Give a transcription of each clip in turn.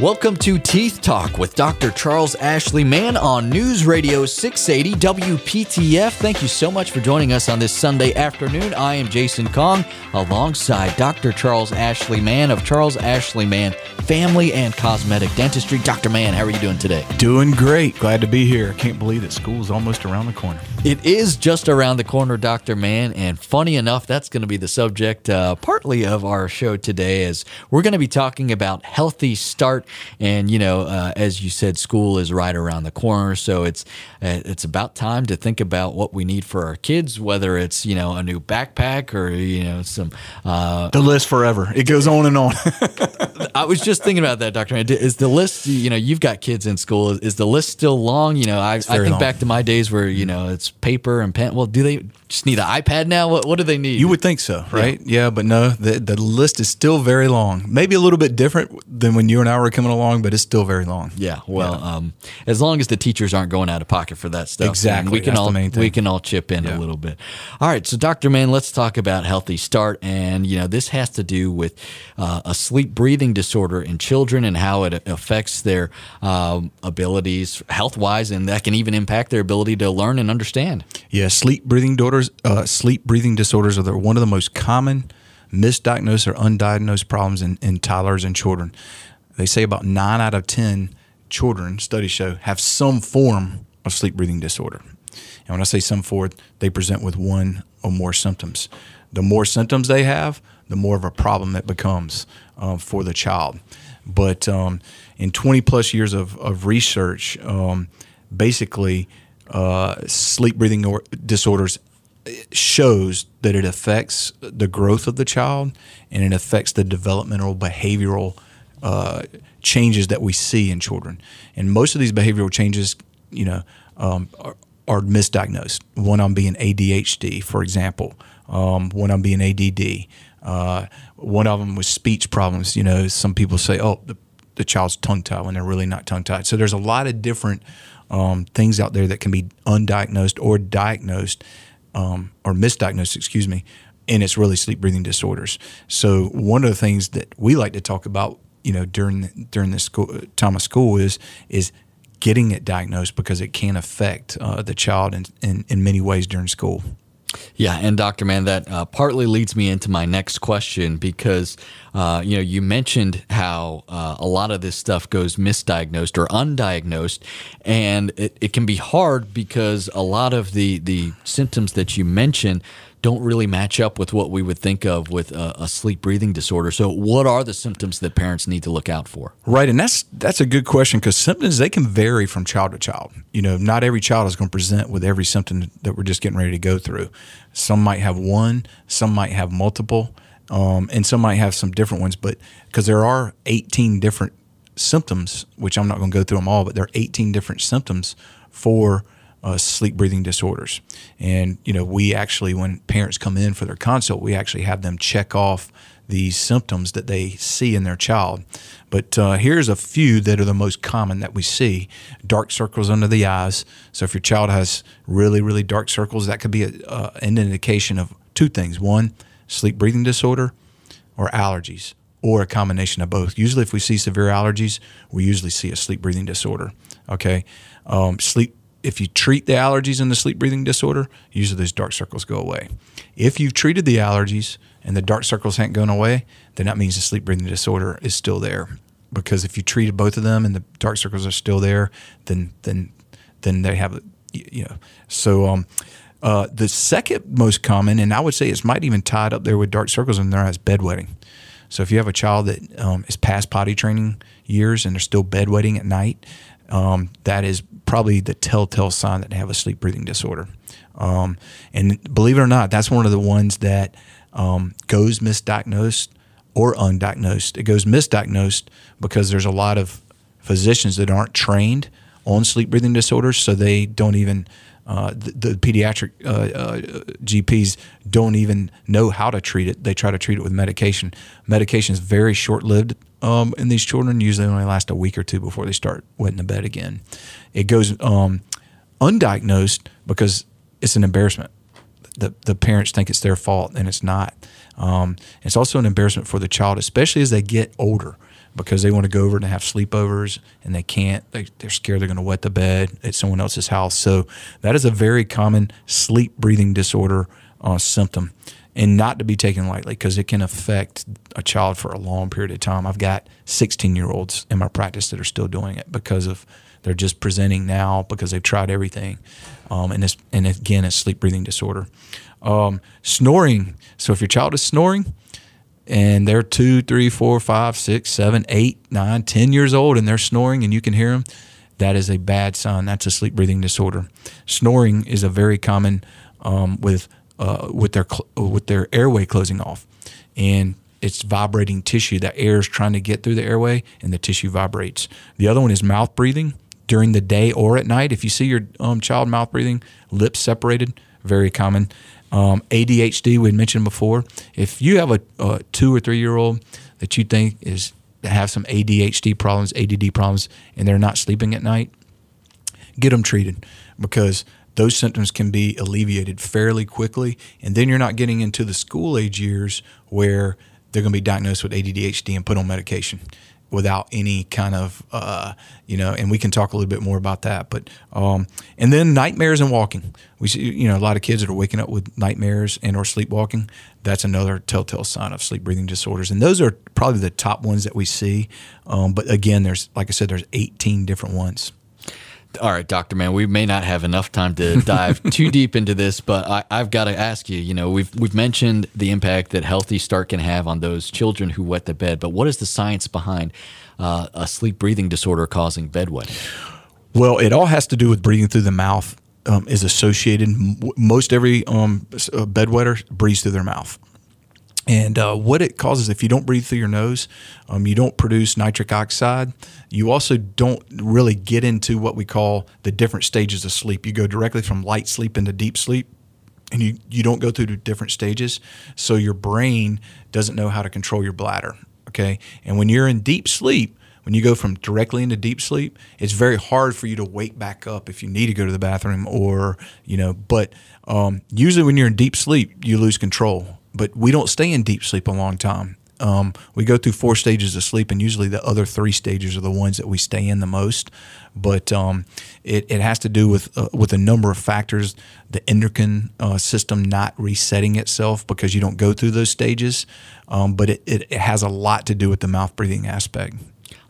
Welcome to Teeth Talk with Dr. Charles Ashley Mann on News Radio 680 WPTF. Thank you so much for joining us on this Sunday afternoon. I am Jason Kong alongside Dr. Charles Ashley Mann of Charles Ashley Mann Family and Cosmetic Dentistry. Dr. Mann, how are you doing today? Doing great. Glad to be here. Can't believe that school's almost around the corner. It is just around the corner, Dr. Mann. And funny enough, that's going to be the subject uh, partly of our show today, as we're going to be talking about healthy start and you know, uh, as you said, school is right around the corner, so it's uh, it's about time to think about what we need for our kids, whether it's you know a new backpack or you know some. Uh, the list forever. It goes on and on. I was just thinking about that, Doctor. Mann. Is the list? You know, you've got kids in school. Is the list still long? You know, I, I think long. back to my days where you know it's paper and pen. Well, do they just need an iPad now? What what do they need? You would think so, right? Yeah, yeah but no, the the list is still very long. Maybe a little bit different than when you and I were coming along, but it's still very long. Yeah. Well, yeah. Um, as long as the teachers aren't going out of pocket for that stuff, exactly, we can all we can all chip in yeah. a little bit. All right. So, Doctor Mann, let's talk about healthy start, and you know this has to do with uh, a sleep breathing disorder in children and how it affects their um, abilities health wise, and that can even impact their ability to learn and understand. Yeah, sleep breathing disorders. Uh, sleep breathing disorders are one of the most common misdiagnosed or undiagnosed problems in, in toddlers and children. They say about nine out of 10 children, studies show, have some form of sleep breathing disorder. And when I say some form, they present with one or more symptoms. The more symptoms they have, the more of a problem it becomes uh, for the child. But um, in 20 plus years of, of research, um, basically, uh, sleep breathing or- disorders shows that it affects the growth of the child and it affects the developmental behavioral uh, changes that we see in children. And most of these behavioral changes, you know, um, are, are, misdiagnosed. One on being ADHD, for example. Um, one on being ADD. Uh, one of them was speech problems. You know, some people say, "Oh, the, the child's tongue tied," when they're really not tongue tied. So there's a lot of different um, things out there that can be undiagnosed or diagnosed um, or misdiagnosed, excuse me, and it's really sleep breathing disorders. So one of the things that we like to talk about, you know, during during this school, time of school is is getting it diagnosed because it can affect uh, the child in, in, in many ways during school. Yeah, and Dr. Mann, that uh, partly leads me into my next question because uh, you know you mentioned how uh, a lot of this stuff goes misdiagnosed or undiagnosed, and it, it can be hard because a lot of the the symptoms that you mentioned don't really match up with what we would think of with a, a, sleep breathing disorder. So, what are the symptoms that parents need to look out for? Right, and that's that's a good question because symptoms they can vary from child to child. You know, not every child is going to present with every symptom that we're just getting ready to go through. Some might have one, some might have multiple, um, and some might have some different ones. But because there are 18 different symptoms, which I'm not going to go through them all, but there are 18 different symptoms for uh, sleep breathing disorders. And, you know, we actually, when parents come in for their consult, we actually have them check off these symptoms that they see in their child. But uh, here's a few that are the most common that we see dark circles under the eyes. So if your child has really, really dark circles, that could be a, uh, an indication of two things one, sleep breathing disorder, or allergies. Or a combination of both. Usually, if we see severe allergies, we usually see a sleep breathing disorder. Okay, um, sleep if you treat the allergies and the sleep breathing disorder, usually those dark circles go away. If you've treated the allergies and the dark circles haven't gone away, then that means the sleep breathing disorder is still there. Because if you treated both of them and the dark circles are still there, then then then they have you know. So um, uh, the second most common, and I would say it's might even tied up there with dark circles in their eyes, bedwetting. So if you have a child that um, is past potty training years and they're still bedwetting at night, um, that is probably the telltale sign that they have a sleep breathing disorder. Um, and believe it or not, that's one of the ones that um, goes misdiagnosed or undiagnosed. It goes misdiagnosed because there's a lot of physicians that aren't trained on sleep breathing disorders, so they don't even. Uh, the, the, pediatric uh, uh, GPs don't even know how to treat it. They try to treat it with medication. Medication is very short lived um, in these children. Usually only last a week or two before they start wetting the bed again. It goes um, undiagnosed because it's an embarrassment. The, the parents think it's their fault and it's not. Um, it's also an embarrassment for the child, especially as they get older. Because they want to go over and have sleepovers and they can't. They, they're scared they're going to wet the bed at someone else's house. So that is a very common sleep breathing disorder uh, symptom and not to be taken lightly because it can affect a child for a long period of time. I've got 16 year olds in my practice that are still doing it because of they're just presenting now because they've tried everything. Um, and, it's, and again, it's sleep breathing disorder. Um, snoring. So if your child is snoring, and they're two, three, four, five, six, seven, eight, nine, ten years old, and they're snoring, and you can hear them, that is a bad sign. That's a sleep breathing disorder. Snoring is a very common um, with uh, with their with their airway closing off, and it's vibrating tissue. That air is trying to get through the airway, and the tissue vibrates. The other one is mouth breathing during the day or at night. If you see your um, child mouth breathing, lips separated, very common. Um, ADHD we mentioned before. If you have a, a two or three year old that you think is have some ADHD problems, ADD problems, and they're not sleeping at night, get them treated because those symptoms can be alleviated fairly quickly. And then you're not getting into the school age years where they're going to be diagnosed with ADHD and put on medication without any kind of uh, you know and we can talk a little bit more about that but um, and then nightmares and walking. We see you know a lot of kids that are waking up with nightmares and or sleepwalking that's another telltale sign of sleep breathing disorders and those are probably the top ones that we see um, but again there's like i said there's 18 different ones all right, Doctor Mann, we may not have enough time to dive too deep into this, but I, have got to ask you. You know, we've we've mentioned the impact that healthy start can have on those children who wet the bed, but what is the science behind uh, a sleep breathing disorder causing bedwetting? Well, it all has to do with breathing through the mouth. Um, is associated. Most every um, bedwetter breathes through their mouth. And uh, what it causes, if you don't breathe through your nose, um, you don't produce nitric oxide. You also don't really get into what we call the different stages of sleep. You go directly from light sleep into deep sleep, and you, you don't go through the different stages. So your brain doesn't know how to control your bladder. Okay. And when you're in deep sleep, when you go from directly into deep sleep, it's very hard for you to wake back up if you need to go to the bathroom or, you know, but um, usually when you're in deep sleep, you lose control but we don't stay in deep sleep a long time. Um, we go through four stages of sleep, and usually the other three stages are the ones that we stay in the most. But um, it, it has to do with uh, with a number of factors. The endocrine uh, system not resetting itself because you don't go through those stages. Um, but it, it, it has a lot to do with the mouth breathing aspect.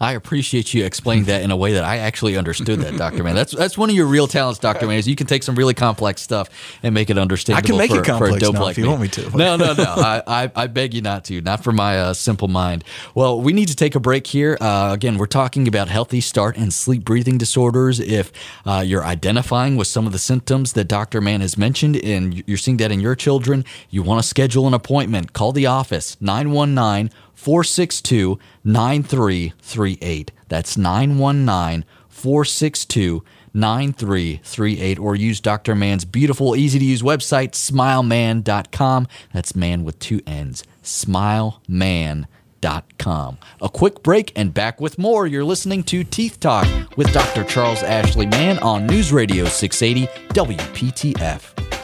I appreciate you explaining that in a way that I actually understood that, Doctor Mann. That's that's one of your real talents, Doctor Mann. Is you can take some really complex stuff and make it understandable. I can make for, it complex for a dope now like if you me. want me to. no, no, no. I, I, I, beg you not to. Not for my uh, simple mind. Well, we need to take a break here. Uh, again, we're talking about healthy start and sleep breathing disorders. If uh, you're identifying with some of the symptoms that Doctor Mann has mentioned, and you're seeing that in your children, you want to schedule an appointment. Call the office 919- 462 9338. That's 919 462 9338. Or use Dr. Mann's beautiful, easy to use website, smilemann.com. That's man with two N's. Smilemann.com. A quick break and back with more. You're listening to Teeth Talk with Dr. Charles Ashley Mann on News Radio 680 WPTF.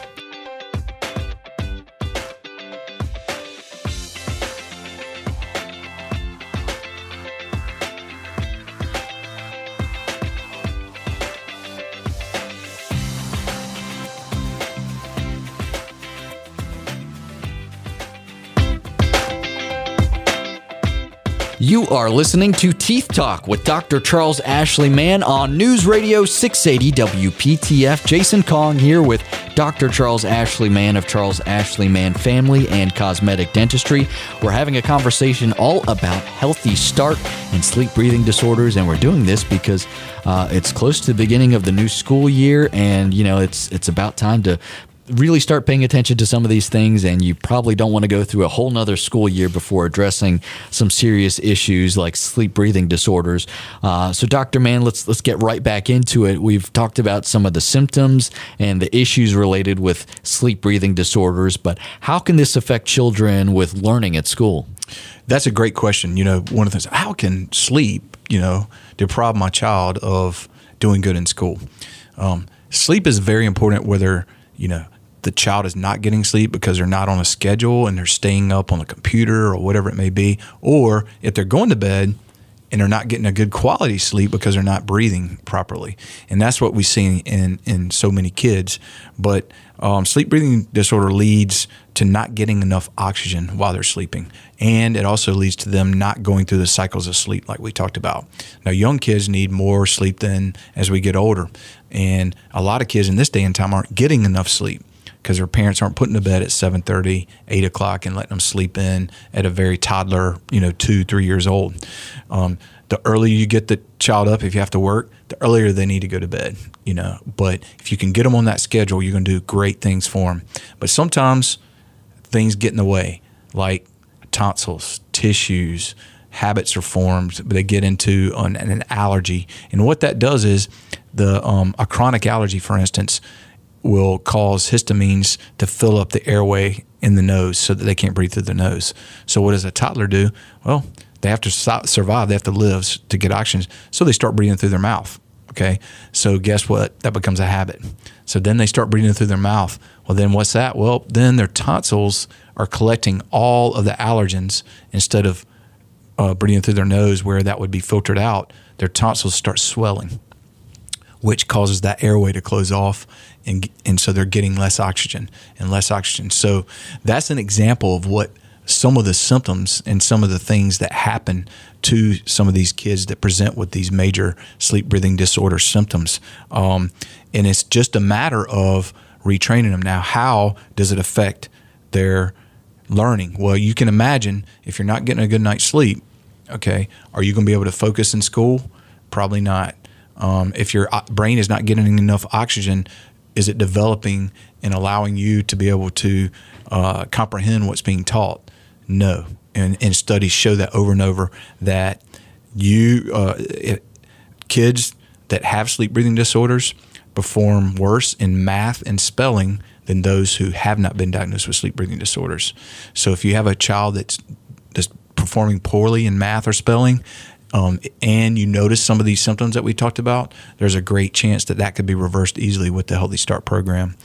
Are listening to Teeth Talk with Dr. Charles Ashley Mann on News Radio 680 WPTF. Jason Kong here with Dr. Charles Ashley Mann of Charles Ashley Mann Family and Cosmetic Dentistry. We're having a conversation all about healthy start and sleep breathing disorders, and we're doing this because uh, it's close to the beginning of the new school year, and you know it's it's about time to really start paying attention to some of these things and you probably don't want to go through a whole nother school year before addressing some serious issues like sleep breathing disorders. Uh, so dr mann let's let's get right back into it. We've talked about some of the symptoms and the issues related with sleep breathing disorders but how can this affect children with learning at school? That's a great question. You know one of the things how can sleep you know deprive my child of doing good in school? Um, sleep is very important whether you know the child is not getting sleep because they're not on a schedule and they're staying up on the computer or whatever it may be, or if they're going to bed and they're not getting a good quality sleep because they're not breathing properly. And that's what we see in, in so many kids. But um, sleep breathing disorder leads to not getting enough oxygen while they're sleeping. And it also leads to them not going through the cycles of sleep, like we talked about. Now, young kids need more sleep than as we get older. And a lot of kids in this day and time aren't getting enough sleep because their parents aren't putting to bed at 7.30 8 o'clock and letting them sleep in at a very toddler you know two three years old. Um, the earlier you get the child up if you have to work the earlier they need to go to bed you know. But if you can get them on that schedule you're going to do great things for them but sometimes things get in the way like tonsils tissues habits are formed they get into an, an allergy. And what that does is the um, a chronic allergy for instance will cause histamines to fill up the airway in the nose so that they can't breathe through the nose. So, what does a toddler do? Well, they have to survive, they have to live to get oxygen. So, they start breathing through their mouth. Okay. So, guess what? That becomes a habit. So, then they start breathing through their mouth. Well, then what's that? Well, then their tonsils are collecting all of the allergens instead of uh, breathing through their nose where that would be filtered out. Their tonsils start swelling which causes that airway to close off and and so they're getting less oxygen and less oxygen. So that's an example of what some of the symptoms and some of the things that happen to some of these kids that present with these major sleep breathing disorder symptoms. Um, and it's just a matter of retraining them. Now, how does it affect their learning? Well, you can imagine if you're not getting a good night's sleep, okay, are you going to be able to focus in school? Probably not. Um, if your uh, brain is not getting enough oxygen, is it developing and allowing you to be able to uh, comprehend what's being taught? No. And, and, studies show that over and over that you uh, it, kids that have sleep breathing disorders perform worse in math and spelling than those who have not been diagnosed with sleep breathing disorders. So if you have a child that's that's performing poorly in math or spelling, um, and you notice some of these symptoms that we talked about, there's a great chance that that could be reversed easily with the Healthy Start program.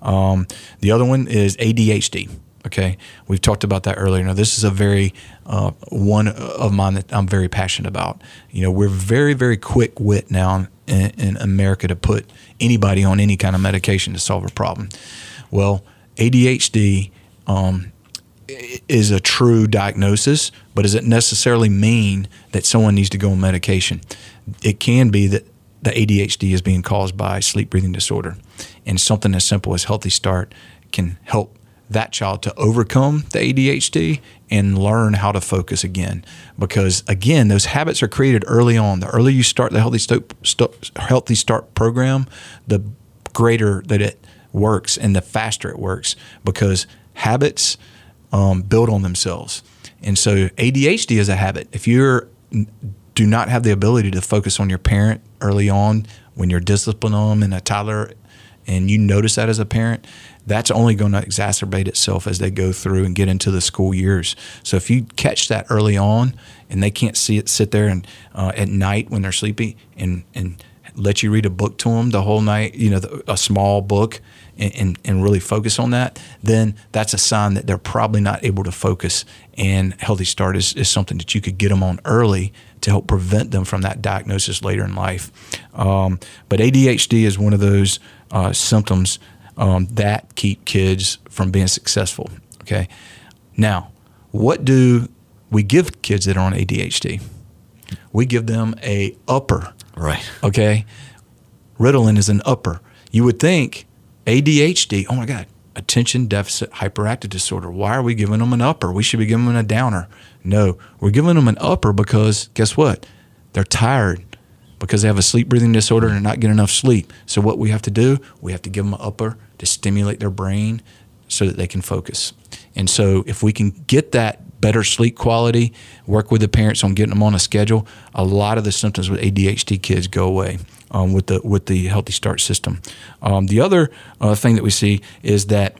Um, the other one is ADHD. Okay, we've talked about that earlier. Now, this is a very uh, one of mine that I'm very passionate about. You know, we're very, very quick wit now in, in America to put anybody on any kind of medication to solve a problem. Well, ADHD um, is a true diagnosis, but does it necessarily mean that someone needs to go on medication? It can be that the ADHD is being caused by sleep breathing disorder, and something as simple as Healthy Start can help that child to overcome the ADHD and learn how to focus again. Because again, those habits are created early on. The earlier you start the Healthy Start, Healthy Start program, the greater that it works and the faster it works. Because habits um, build on themselves. And so ADHD is a habit. If you do not have the ability to focus on your parent early on when you're disciplining them in a toddler and you notice that as a parent, that's only going to exacerbate itself as they go through and get into the school years. So if you catch that early on and they can't see it, sit there and uh, at night when they're sleepy and and let you read a book to them the whole night, you know, the, a small book, and, and, and, really focus on that, then that's a sign that they're probably not able to focus. And Healthy Start is, is something that you could get them on early to help prevent them from that diagnosis later in life. Um, but ADHD is one of those uh, symptoms um, that keep kids from being successful. Okay. Now, what do we give kids that are on ADHD? We give them a upper Right. Okay. Ritalin is an upper. You would think ADHD, oh my God, attention deficit hyperactive disorder. Why are we giving them an upper? We should be giving them a downer. No, we're giving them an upper because guess what? They're tired because they have a sleep breathing disorder and they're not getting enough sleep. So what we have to do, we have to give them an upper to stimulate their brain so that they can focus. And so if we can get that better sleep quality, work with the parents on getting them on a schedule, a lot of the symptoms with ADHD kids go away. Um, with the with the Healthy Start system, um, the other uh, thing that we see is that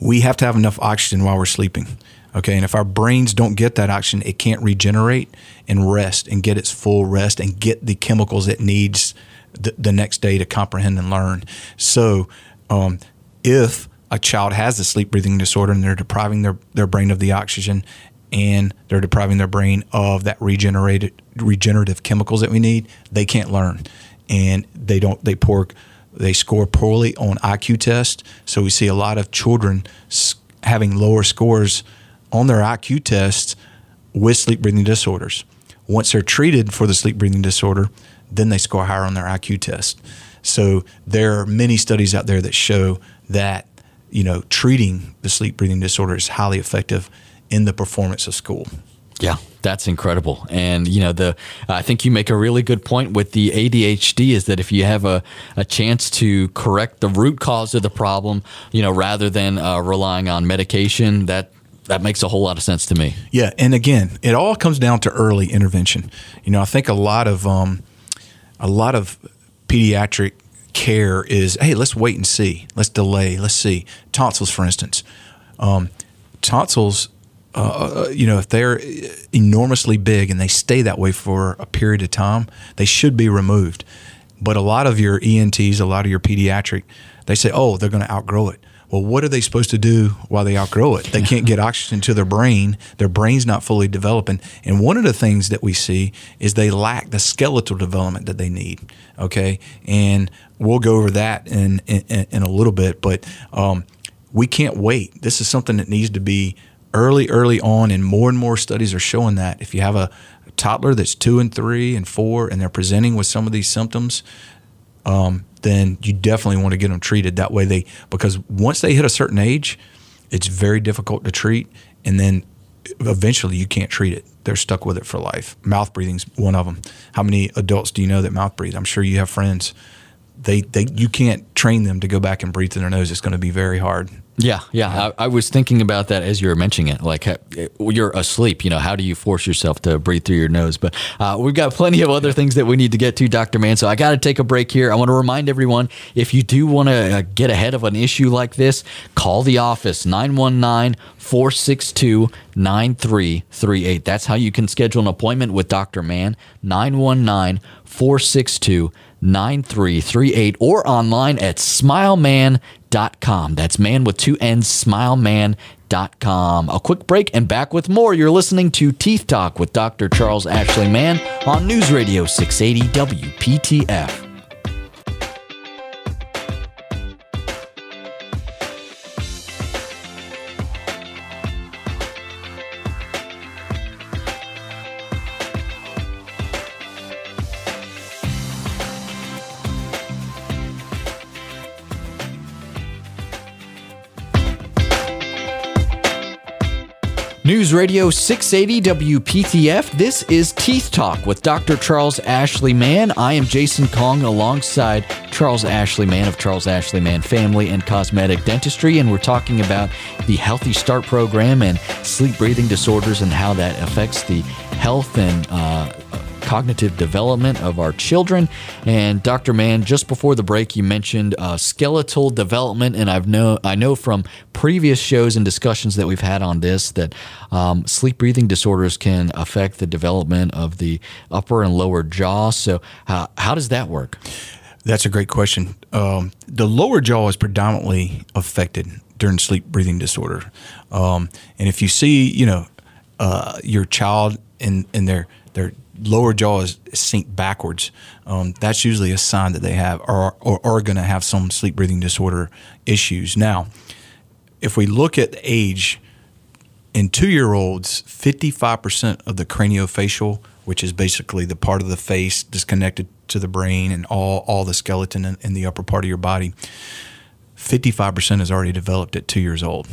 we have to have enough oxygen while we're sleeping. Okay, and if our brains don't get that oxygen, it can't regenerate and rest and get its full rest and get the chemicals it needs the, the next day to comprehend and learn. So, um, if a child has a sleep breathing disorder and they're depriving their, their brain of the oxygen, and they're depriving their brain of that regenerated regenerative chemicals that we need, they can't learn, and they don't they poor they score poorly on IQ tests. So we see a lot of children having lower scores on their IQ tests with sleep breathing disorders. Once they're treated for the sleep breathing disorder, then they score higher on their IQ test. So there are many studies out there that show that you know treating the sleep breathing disorder is highly effective in the performance of school. Yeah, that's incredible. And you know, the I think you make a really good point with the ADHD is that if you have a, a chance to correct the root cause of the problem, you know, rather than uh, relying on medication, that that makes a whole lot of sense to me. Yeah, and again, it all comes down to early intervention. You know, I think a lot of um, a lot of pediatric care is, hey, let's wait and see, let's delay, let's see. Tonsils, for instance, um, tonsils uh, you know, if they're enormously big and they stay that way for a period of time, they should be removed. But a lot of your ENTs, a lot of your pediatric, they say, oh, they're going to outgrow it. Well, what are they supposed to do while they outgrow it? They can't get oxygen to their brain. Their brain's not fully developing. And one of the things that we see is they lack the skeletal development that they need. Okay. And we'll go over that in, in, in a little bit. But um, we can't wait. This is something that needs to be early, early on, and more and more studies are showing that if you have a, a toddler that's two and three and four, and they're presenting with some of these symptoms, um, then you definitely want to get them treated that way. They because once they hit a certain age, it's very difficult to treat, and then eventually you can't treat it. They're stuck with it for life. Mouth breathing's one of them. How many adults do you know that mouth breathe? I'm sure you have friends. They, they you can't train them to go back and breathe through their nose. It's going to be very hard. Yeah, yeah. I, I, was thinking about that as you were mentioning it. Like you're asleep, you know, how do you force yourself to breathe through your nose? But uh, we've got plenty of other things that we need to get to, Dr. Mann. So I got to take a break here. I want to remind everyone if you do want to uh, get ahead of an issue like this, call the office 919 462 9338. That's how you can schedule an appointment with Dr. Mann. 919 462 9338 or online at smilemann.com. That's man with two N's, smilemann.com. A quick break and back with more. You're listening to Teeth Talk with Dr. Charles Ashley Mann on News Radio 680 WPTF. News Radio 680 WPTF. This is Teeth Talk with Dr. Charles Ashley Mann. I am Jason Kong alongside Charles Ashley Mann of Charles Ashley Mann Family and Cosmetic Dentistry, and we're talking about the Healthy Start program and sleep breathing disorders and how that affects the health and uh, cognitive development of our children. And Dr. Mann, just before the break, you mentioned uh, skeletal development, and I've know I know from previous shows and discussions that we've had on this that um, sleep breathing disorders can affect the development of the upper and lower jaw. So, uh, how does that work? That's a great question. Um, the lower jaw is predominantly affected during sleep breathing disorder, um, and if you see, you know, uh, your child in in their their lower jaw is sink backwards, um, that's usually a sign that they have or, or are going to have some sleep breathing disorder issues. Now, if we look at age, in two year olds, 55% of the craniofacial, which is basically the part of the face disconnected to the brain and all, all the skeleton in, in the upper part of your body, 55% is already developed at two years old.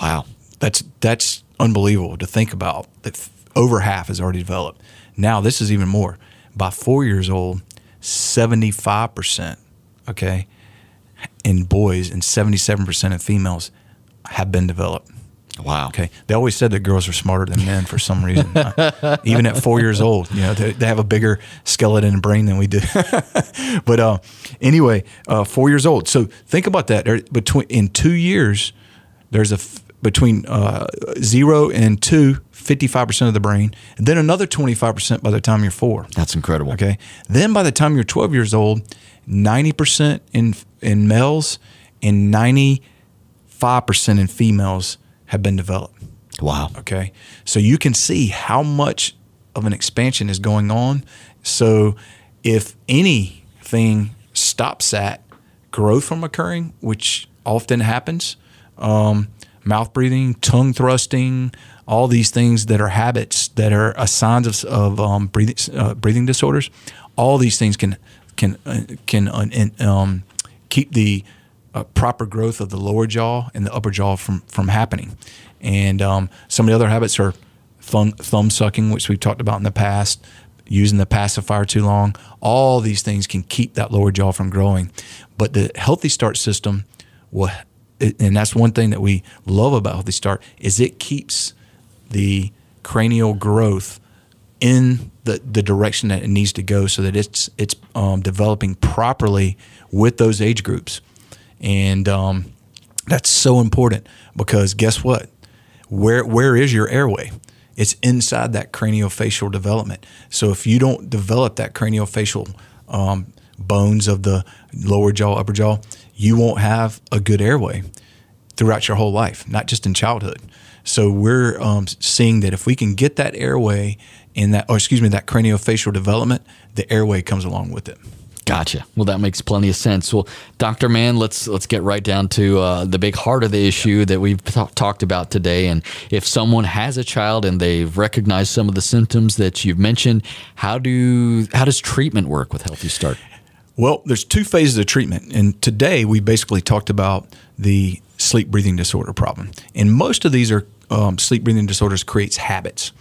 Wow. That's, that's unbelievable to think about that over half is already developed. Now, this is even more. By four years old, 75%, okay, in boys and 77% in females have been developed. Wow. Okay. They always said that girls are smarter than men for some reason. even at four years old, you know, they, they, have a bigger skeleton and brain than we do. but uh, anyway, uh, four years old. So think about that. Between in two years, there's a between uh, zero and two 55% of the brain, and then another 25% by the time you're four. That's incredible. Okay. Then by the time you're 12 years old, 90% in, in males and 95% in females have been developed. Wow. Okay. So you can see how much of an expansion is going on. So if anything stops that growth from occurring, which often happens, um, mouth breathing, tongue thrusting, all these things that are habits that are signs of, of um, breathing uh, breathing disorders. All these things can can uh, can uh, um, keep the uh, proper growth of the lower jaw and the upper jaw from from happening. And um, some of the other habits are thumb, thumb sucking, which we've talked about in the past, using the pacifier too long. All these things can keep that lower jaw from growing. But the Healthy Start system will, and that's one thing that we love about Healthy Start, is it keeps the cranial growth in the, the direction that it needs to go so that it's it's um, developing properly with those age groups. And um, that's so important because guess what? Where where is your airway? It's inside that craniofacial development. So if you don't develop that craniofacial um, bones of the lower jaw, upper jaw, you won't have a good airway throughout your whole life, not just in childhood. So we're um, seeing that if we can get that airway in that, or excuse me, that craniofacial development, the airway comes along with it. Gotcha. Well, that makes plenty of sense. Well, Doctor Mann, let's let's get right down to uh, the big heart of the issue that we've t- talked about today. And if someone has a child and they've recognized some of the symptoms that you've mentioned, how do how does treatment work with Healthy Start? Well, there's two phases of treatment, and today we basically talked about the sleep breathing disorder problem. And most of these are um, sleep breathing disorders creates habits,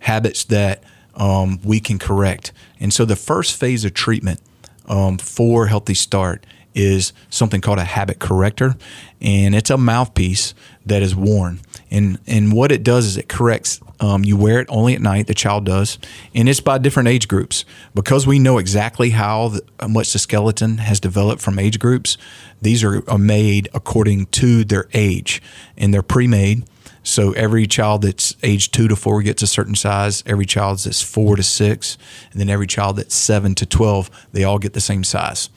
habits that um, we can correct. And so the first phase of treatment um, for Healthy Start is something called a habit corrector, and it's a mouthpiece that is worn. And and what it does is it corrects. Um, you wear it only at night. The child does, and it's by different age groups because we know exactly how, the, how much the skeleton has developed from age groups. These are, are made according to their age, and they're pre-made. So every child that's age two to four gets a certain size. Every child that's four to six, and then every child that's seven to twelve, they all get the same size.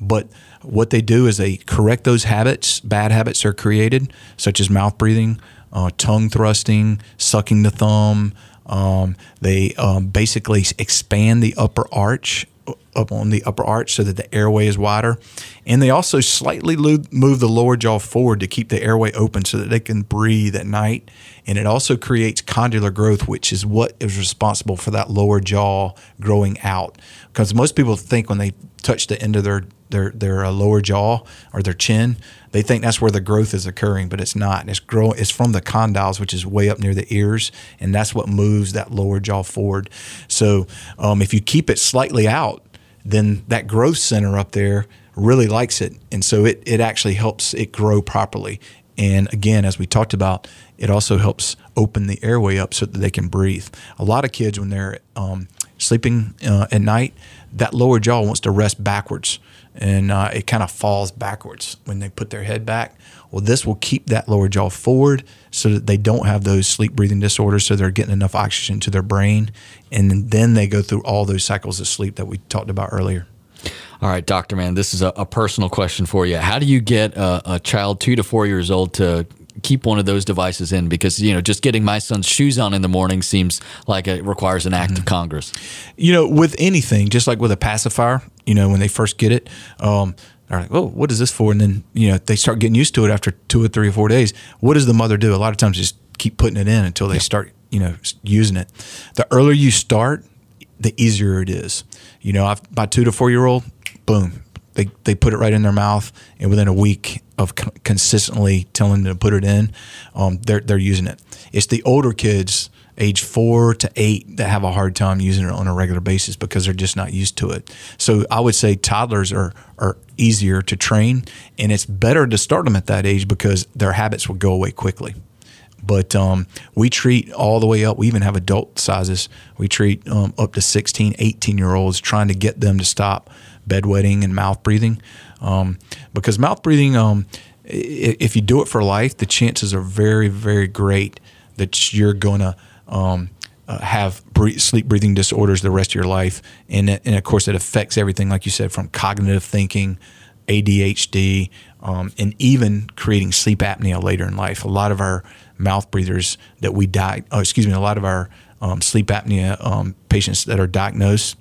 But what they do is they correct those habits, bad habits are created, such as mouth breathing, uh, tongue thrusting, sucking the thumb. Um, they um, basically expand the upper arch up on the upper arch so that the airway is wider. And they also slightly move the lower jaw forward to keep the airway open so that they can breathe at night. And it also creates condylar growth, which is what is responsible for that lower jaw growing out. Because most people think when they touch the end of their their their uh, lower jaw or their chin, they think that's where the growth is occurring, but it's not. It's grow. It's from the condyles, which is way up near the ears, and that's what moves that lower jaw forward. So um, if you keep it slightly out, then that growth center up there really likes it, and so it it actually helps it grow properly. And again, as we talked about, it also helps open the airway up so that they can breathe. A lot of kids, when they're um, sleeping uh, at night, that lower jaw wants to rest backwards and uh, it kind of falls backwards when they put their head back. Well, this will keep that lower jaw forward so that they don't have those sleep breathing disorders, so they're getting enough oxygen to their brain, and then they go through all those cycles of sleep that we talked about earlier. All right, Doctor Mann, this is a, a, personal question for you. How do you get a, a child two to four years old to keep one of those devices in because you know just getting my son's shoes on in the morning seems like it requires an act mm-hmm. of Congress. You know, with anything, just like with a pacifier, you know, when they first get it, um, they're like, "Oh, what is this for?" And then you know they start getting used to it after two or three or four days. What does the mother do? A lot of times, just keep putting it in until they yeah. start you know using it. The earlier you start, the easier it is. You know, I've, my two to four year old, boom, they, they put it right in their mouth, and within a week of consistently telling them to put it in, um, they're they're using it. It's the older kids, age four to eight, that have a hard time using it on a regular basis because they're just not used to it. So I would say toddlers are are easier to train, and it's better to start them at that age because their habits will go away quickly. But um, we treat all the way up. We even have adult sizes. We treat um, up to 16, 18 year olds, trying to get them to stop bedwetting and mouth breathing. Um, because mouth breathing, um, if you do it for life, the chances are very, very great that you're going to um, uh, have sleep breathing disorders the rest of your life. And, and of course, it affects everything, like you said, from cognitive thinking, ADHD, um, and even creating sleep apnea later in life. A lot of our mouth breathers that we die. Oh, excuse me, a lot of our um, sleep apnea um, patients that are diagnosed,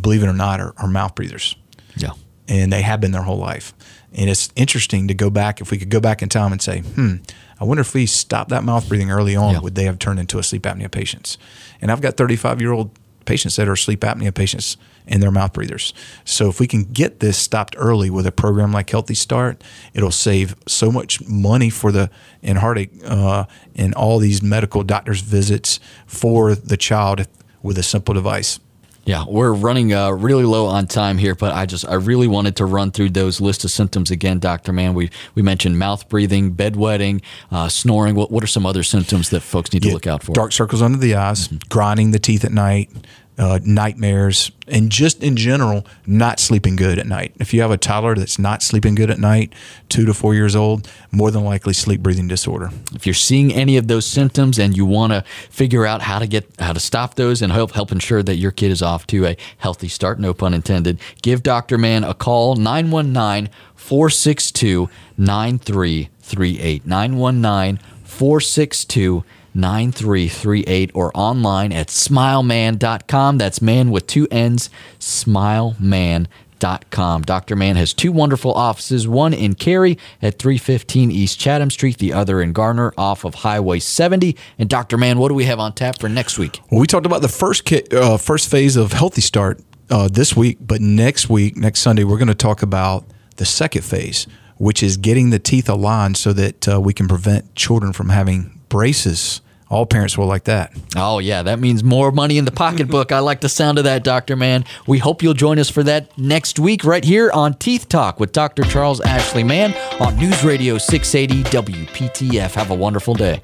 believe it or not, are, are mouth breathers. Yeah. And they have been their whole life. And it's interesting to go back, if we could go back in time and say, hmm, I wonder if we stopped that mouth breathing early on, Yeah. would they have turned into a sleep apnea patients? And I've got 35 year old patients that are sleep apnea patients and they're mouth breathers. So if we can get this stopped early with a program like Healthy Start, it'll save so much money for the and heartache uh, and all these medical doctors visits for the child with a simple device. Yeah, we're running uh, really low on time here, but I just I really wanted to run through those list of symptoms again, Doctor Mann. We we mentioned mouth breathing, bedwetting, uh, snoring. What what are some other symptoms that folks need to look out for? Dark circles under the eyes, grinding the teeth at night, uh, nightmares, and just in general, not sleeping good at night. If you have a toddler that's not sleeping good at night, two to four years old, more than likely sleep breathing disorder. If you're seeing any of those symptoms and you want to figure out how to get how to stop those and help help ensure that your kid is off to a healthy start, no pun intended, give Dr. Mann a call 919-462-9338. 919-462 9338 or online at smilemann.com. That's man with two N's, smilemann.com. Dr. Mann has two wonderful offices, one in Cary at 315 East Chatham Street, the other in Garner off of Highway 70. And Dr. Mann, what do we have on tap for next week? Well, we talked about the first ki- uh, first phase of Healthy Start uh, this week, but next week, next Sunday, we're going to talk about the second phase, which is getting the teeth aligned so that uh, we can prevent children from having braces. All parents will like that. Oh, yeah, that means more money in the pocketbook. I like the sound of that, Dr. Mann. We hope you'll join us for that next week right here on Teeth Talk with Dr. Charles Ashley Mann on News Radio 680 WPTF. Have a wonderful day.